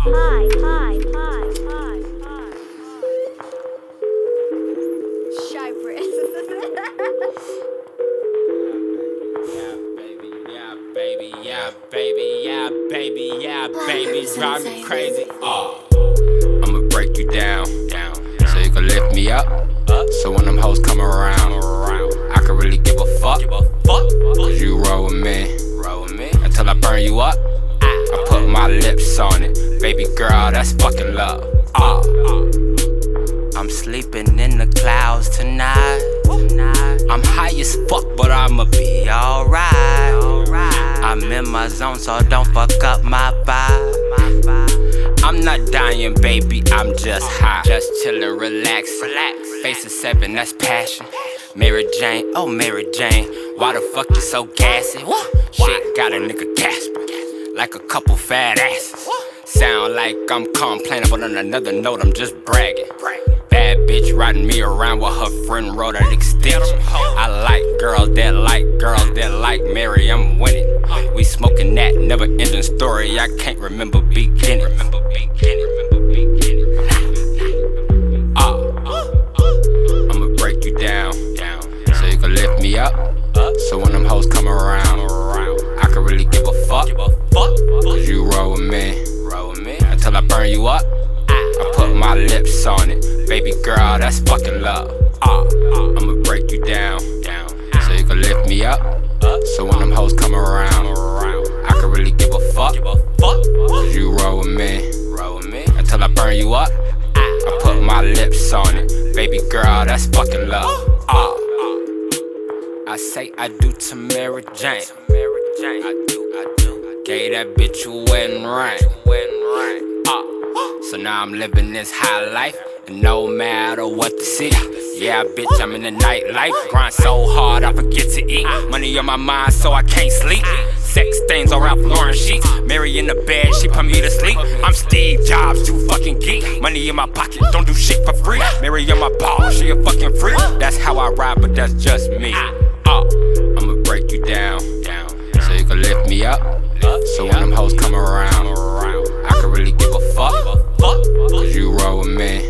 Hi, hi, hi, hi, hi. Baby, yeah, baby, yeah, baby, yeah, baby, drive me crazy. Oh, I'ma break you down, down, so you can lift me up, up. So when them hoes come around, around, I can really give a fuck, give a fuck, cause you roll with me, roll with me, until I burn you up. On it, baby girl, that's fucking love. Ah. I'm sleeping in the clouds tonight. I'm high as fuck, but I'ma be alright. I'm in my zone, so don't fuck up my vibe. I'm not dying, baby, I'm just high. Just chillin', relax. Relax. Face of seven, that's passion. Mary Jane, oh Mary Jane, why the fuck you so gassy? Shit got a nigga gasping, like a couple fat asses. Sound like I'm complaining, but on another note, I'm just bragging. Bad bitch riding me around with her friend wrote an extension. I like girls that like girls that like Mary, I'm winning. We smoking that never ending story, I can't remember beginning. Remember beginning, remember beginning. Ah, I'ma break you down, down, so you can lift me up. So when them hoes come around, I really give a fuck. Cause you roll with me, roll with me until I burn you up. I put my lips on it, baby girl, that's fucking love. Ah, I'ma break you down, down, so you can lift me up. So when them hoes come around, I can really give a fuck. Cause you roll with me, roll with me until I burn you up. I put my lips on it, baby girl, that's fucking love. Ah, I say I do to Mary Jane. I do, I do. Gave that bitch a wedding ring. Ah, so now I'm living this high life, and no matter what the city. Yeah, bitch, I'm in the nightlife. Grind so hard, I forget to eat. Money on my mind, so I can't sleep. Sex stains on Ralph Lauren sheets. Mary in the bed, she put me to sleep. I'm Steve Jobs, you fucking geek. Money in my pocket, don't do shit for free. Mary on my ball, she a fucking freak. That's how I ride, but that's just me. Uh, I'ma break you down, you up. So when them hoes come around, I can really give a fuck. Cause you roll with me,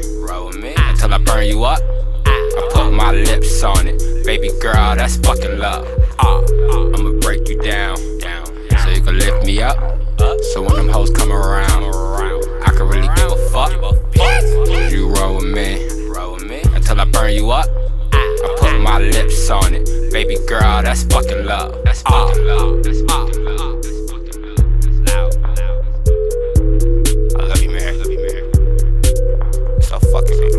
until I burn you up. I put my lips on it, baby girl, that's fucking love. I'ma break you down, so you can lift me up. So when them hoes come around, I can really give a fuck. Cause you roll with me until I burn you up my lips on it. Baby girl, that's fucking love. That's ah. fucking love. That's fucking love. Fucking I love you, man. Fucking.